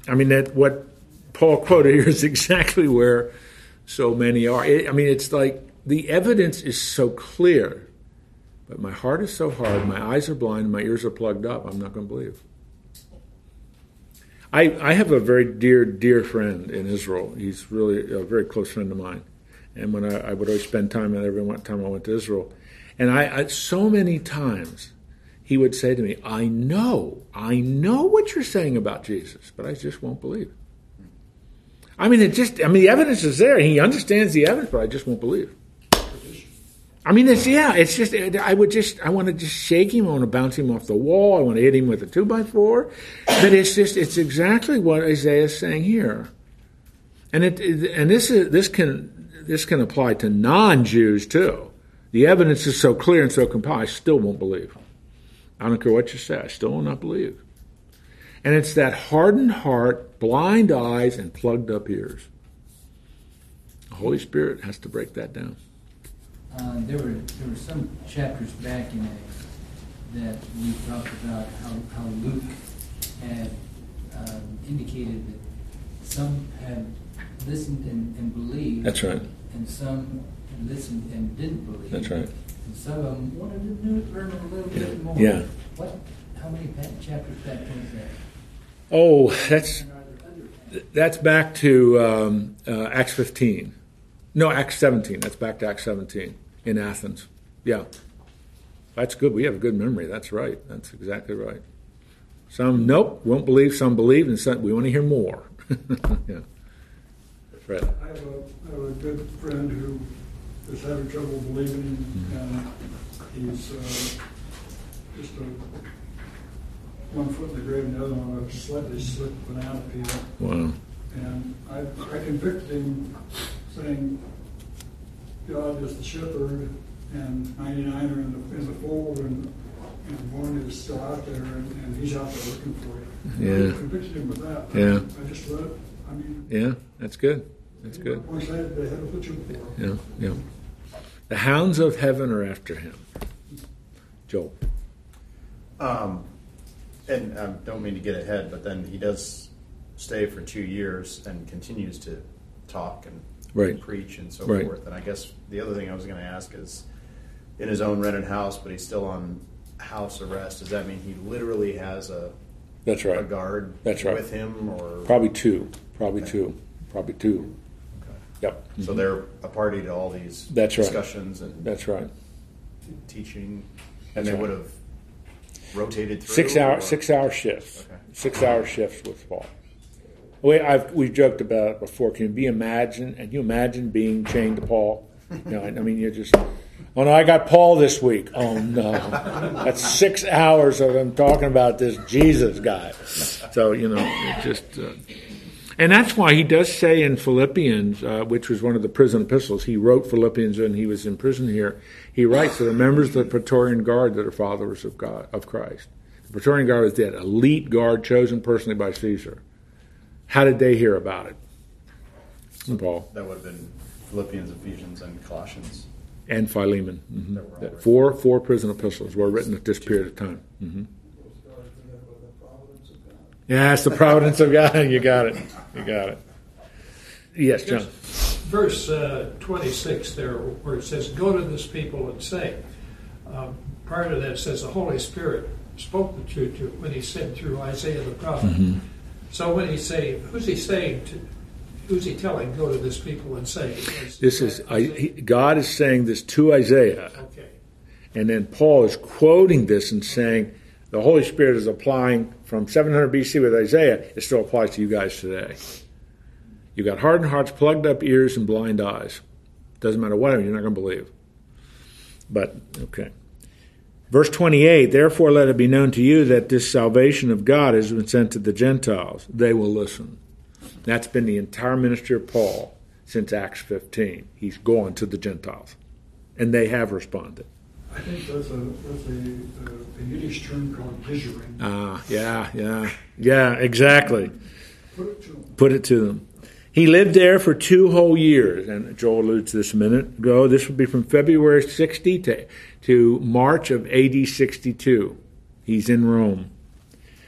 I mean that what Paul quoted here is exactly where so many are. I mean, it's like the evidence is so clear but my heart is so hard, my eyes are blind, my ears are plugged up, I'm not going to believe. I, I have a very dear, dear friend in Israel. He's really a very close friend of mine. And when I, I would always spend time with every time I went to Israel. And I, I, so many times, he would say to me, I know, I know what you're saying about Jesus, but I just won't believe. I mean, it just, I mean, the evidence is there. He understands the evidence, but I just won't believe. I mean, it's yeah, it's just I would just I want to just shake him, I want to bounce him off the wall, I want to hit him with a two by four, but it's just it's exactly what Isaiah is saying here, and it and this is this can this can apply to non-Jews too. The evidence is so clear and so compelling, I still won't believe. I don't care what you say, I still will not believe. And it's that hardened heart, blind eyes, and plugged up ears. The Holy Spirit has to break that down. Uh, there were there were some chapters back in Acts that we talked about how, how Luke had um, indicated that some had listened and, and, believed. That's right. And some listened and didn't believe. That's right. And some of them wanted to learn a little yeah. bit more. Yeah. What? How many chapters back was that? Oh, that's that's back to um, uh, Acts 15. No, Acts 17. That's back to Acts 17 in Athens. Yeah. That's good. We have a good memory. That's right. That's exactly right. Some, nope, won't believe. Some believe, and some, we want to hear more. (laughs) yeah. Fred. I have, a, I have a good friend who is having trouble believing, and he's uh, just a one foot in the grave and the other one a slightly slick banana peel. Wow. And I, I convicted him saying, God is the shepherd and 99 are in the, in the fold and, and one is still out there and, and he's out there looking for you. Yeah. I convicted him with that. Yeah. I just let it, I mean. Yeah, that's good. That's good. Once they had, they had a butcher for Yeah, yeah. The hounds of heaven are after him. Joel. Um, and I um, don't mean to get ahead, but then he does stay for two years and continues to talk and right. preach and so right. forth. And I guess the other thing I was going to ask is, in his own rented house, but he's still on house arrest. Does that mean he literally has a that's right a guard that's right with him, or probably two, probably okay. two, probably two. Okay. Yep. So mm-hmm. they're a party to all these that's discussions right. and that's right teaching, that's and they right. would have rotated through six hour or? six hour shifts. Okay. Six hour shifts with Paul. We, I've, we've joked about it before. Can you imagine? And you imagine being chained to Paul? You know, I, I mean, you're just Oh no, I got Paul this week. Oh no, that's six hours of him talking about this Jesus guy. So you know, it just, uh, and that's why he does say in Philippians, uh, which was one of the prison epistles, he wrote Philippians when he was in prison here. He writes that the members of the Praetorian Guard that are followers of God of Christ. The Praetorian Guard is that elite guard chosen personally by Caesar. How did they hear about it? Paul. That would have been Philippians, Ephesians, and Colossians. And Philemon. Mhm. That. Four four prison epistles were written at this period of time. hmm Yeah, it's the providence of God. You got it. You got it. Yes, John. verse uh, 26 there, where it says, Go to this people and say. Um, prior to that, says, The Holy Spirit spoke the truth to when he said through Isaiah the prophet. Mm-hmm. So when he say, who's he saying to, who's he telling, Go to this people and say? Is This is I, he, God is saying this to Isaiah, Okay. and then Paul is quoting this and saying the Holy Spirit is applying from 700 BC with Isaiah. It still applies to you guys today. You've got hardened hearts, plugged up ears, and blind eyes. Doesn't matter what you're not going to believe. But okay. Verse 28 Therefore, let it be known to you that this salvation of God has been sent to the Gentiles. They will listen. That's been the entire ministry of Paul since Acts 15. He's going to the Gentiles. And they have responded. I think that's a, that's a, uh, a Yiddish term called gizuring. Ah, yeah, yeah, yeah, exactly. Put it to them. Put it to them. He lived there for two whole years, and Joel alluded to this a minute ago. This would be from February 60 to, to March of AD 62. He's in Rome.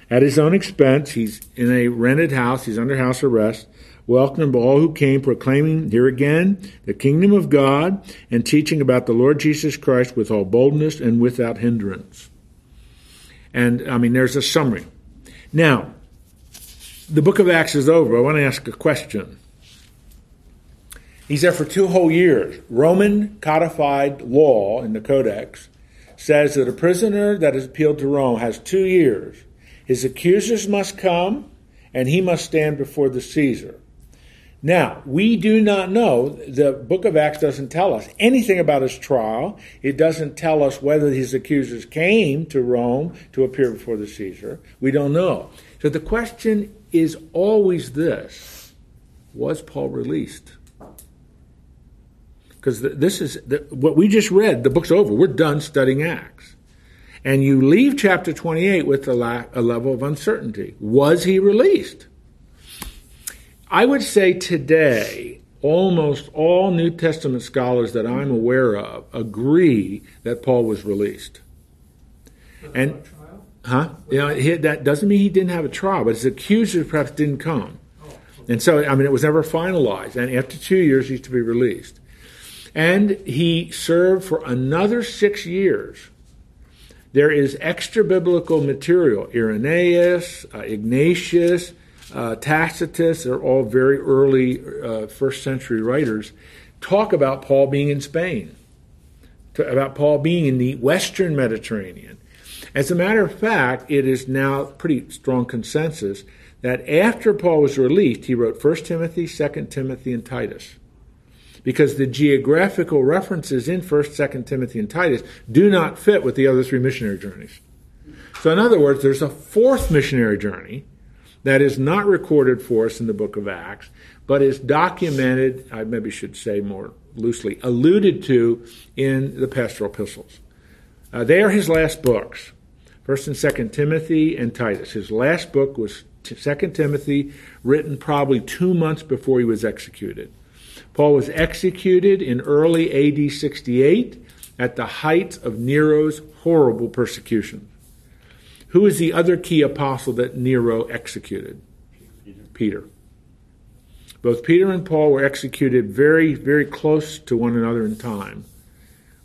At his own expense, he's in a rented house, he's under house arrest, welcoming all who came, proclaiming, here again, the kingdom of God, and teaching about the Lord Jesus Christ with all boldness and without hindrance. And, I mean, there's a summary. Now, the book of Acts is over. I want to ask a question. He's there for two whole years. Roman codified law in the Codex says that a prisoner that is appealed to Rome has two years. His accusers must come, and he must stand before the Caesar. Now, we do not know, the book of Acts doesn't tell us anything about his trial. It doesn't tell us whether his accusers came to Rome to appear before the Caesar. We don't know. So the question is always this Was Paul released? Because this is the, what we just read, the book's over. We're done studying Acts. And you leave chapter 28 with a, la- a level of uncertainty. Was he released? I would say today, almost all New Testament scholars that I'm aware of agree that Paul was released. And Huh? You know, he, that doesn't mean he didn't have a trial, but his accusers perhaps didn't come. And so, I mean, it was never finalized. And after two years, he's to be released. And he served for another six years. There is extra biblical material. Irenaeus, uh, Ignatius, uh, Tacitus, they're all very early uh, first century writers, talk about Paul being in Spain, to, about Paul being in the Western Mediterranean. As a matter of fact, it is now pretty strong consensus that after Paul was released, he wrote 1 Timothy, 2 Timothy, and Titus. Because the geographical references in 1st, 2nd Timothy, and Titus do not fit with the other three missionary journeys. So, in other words, there's a fourth missionary journey that is not recorded for us in the book of Acts, but is documented, I maybe should say more loosely, alluded to in the pastoral epistles. Uh, they are his last books, First and Second Timothy and Titus. His last book was Second Timothy, written probably two months before he was executed. Paul was executed in early AD 68 at the height of Nero's horrible persecution. Who is the other key apostle that Nero executed? Peter. Both Peter and Paul were executed very, very close to one another in time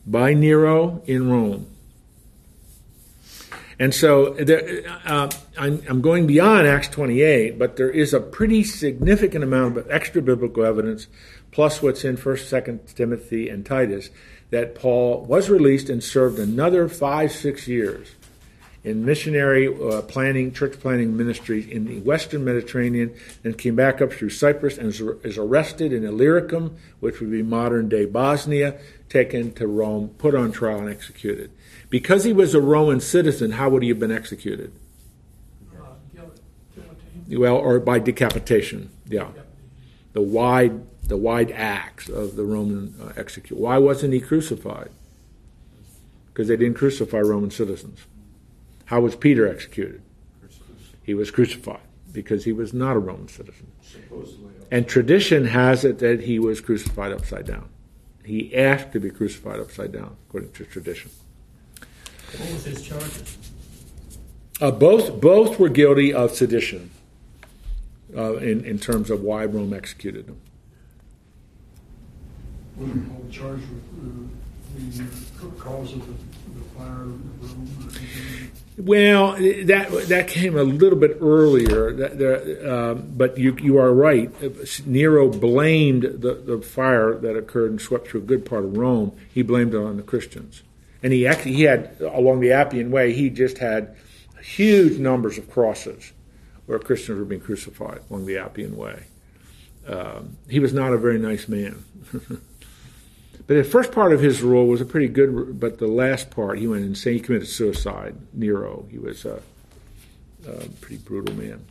by Nero in Rome. And so there, uh, I'm, I'm going beyond Acts 28, but there is a pretty significant amount of extra biblical evidence, plus what's in 1st, 2nd Timothy, and Titus, that Paul was released and served another five, six years in missionary uh, planning, church planting ministries in the Western Mediterranean, and came back up through Cyprus and is arrested in Illyricum, which would be modern day Bosnia, taken to Rome, put on trial, and executed. Because he was a Roman citizen, how would he have been executed? Uh. Well, or by decapitation. Yeah, the wide the wide axe of the Roman uh, execute. Why wasn't he crucified? Because they didn't crucify Roman citizens. How was Peter executed? He was crucified because he was not a Roman citizen. And tradition has it that he was crucified upside down. He asked to be crucified upside down, according to tradition. What was his charges? Uh, both both were guilty of sedition. Uh, in in terms of why Rome executed them. What do you call with uh, the cause of the, the fire in the room? or anything? Well, that that came a little bit earlier, that, there, um, but you you are right. Nero blamed the, the fire that occurred and swept through a good part of Rome. He blamed it on the Christians, and he actually he had along the Appian Way. He just had huge numbers of crosses where Christians were being crucified along the Appian Way. Um, he was not a very nice man. (laughs) But the first part of his rule was a pretty good, but the last part, he went insane. He committed suicide. Nero, he was a, a pretty brutal man.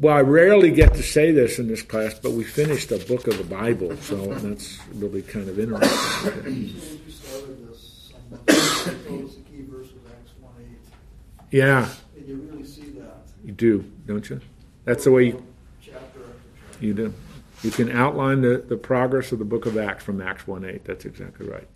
Well, I rarely get to say this in this class, but we finished a book of the Bible, so that's really kind of interesting. As you started this, someone told us the key verse of Acts one eight, Yeah, and you really see that. you do, don't you? That's the way you, Chapter after you do. You can outline the, the progress of the book of Acts from Acts 1 8. That's exactly right.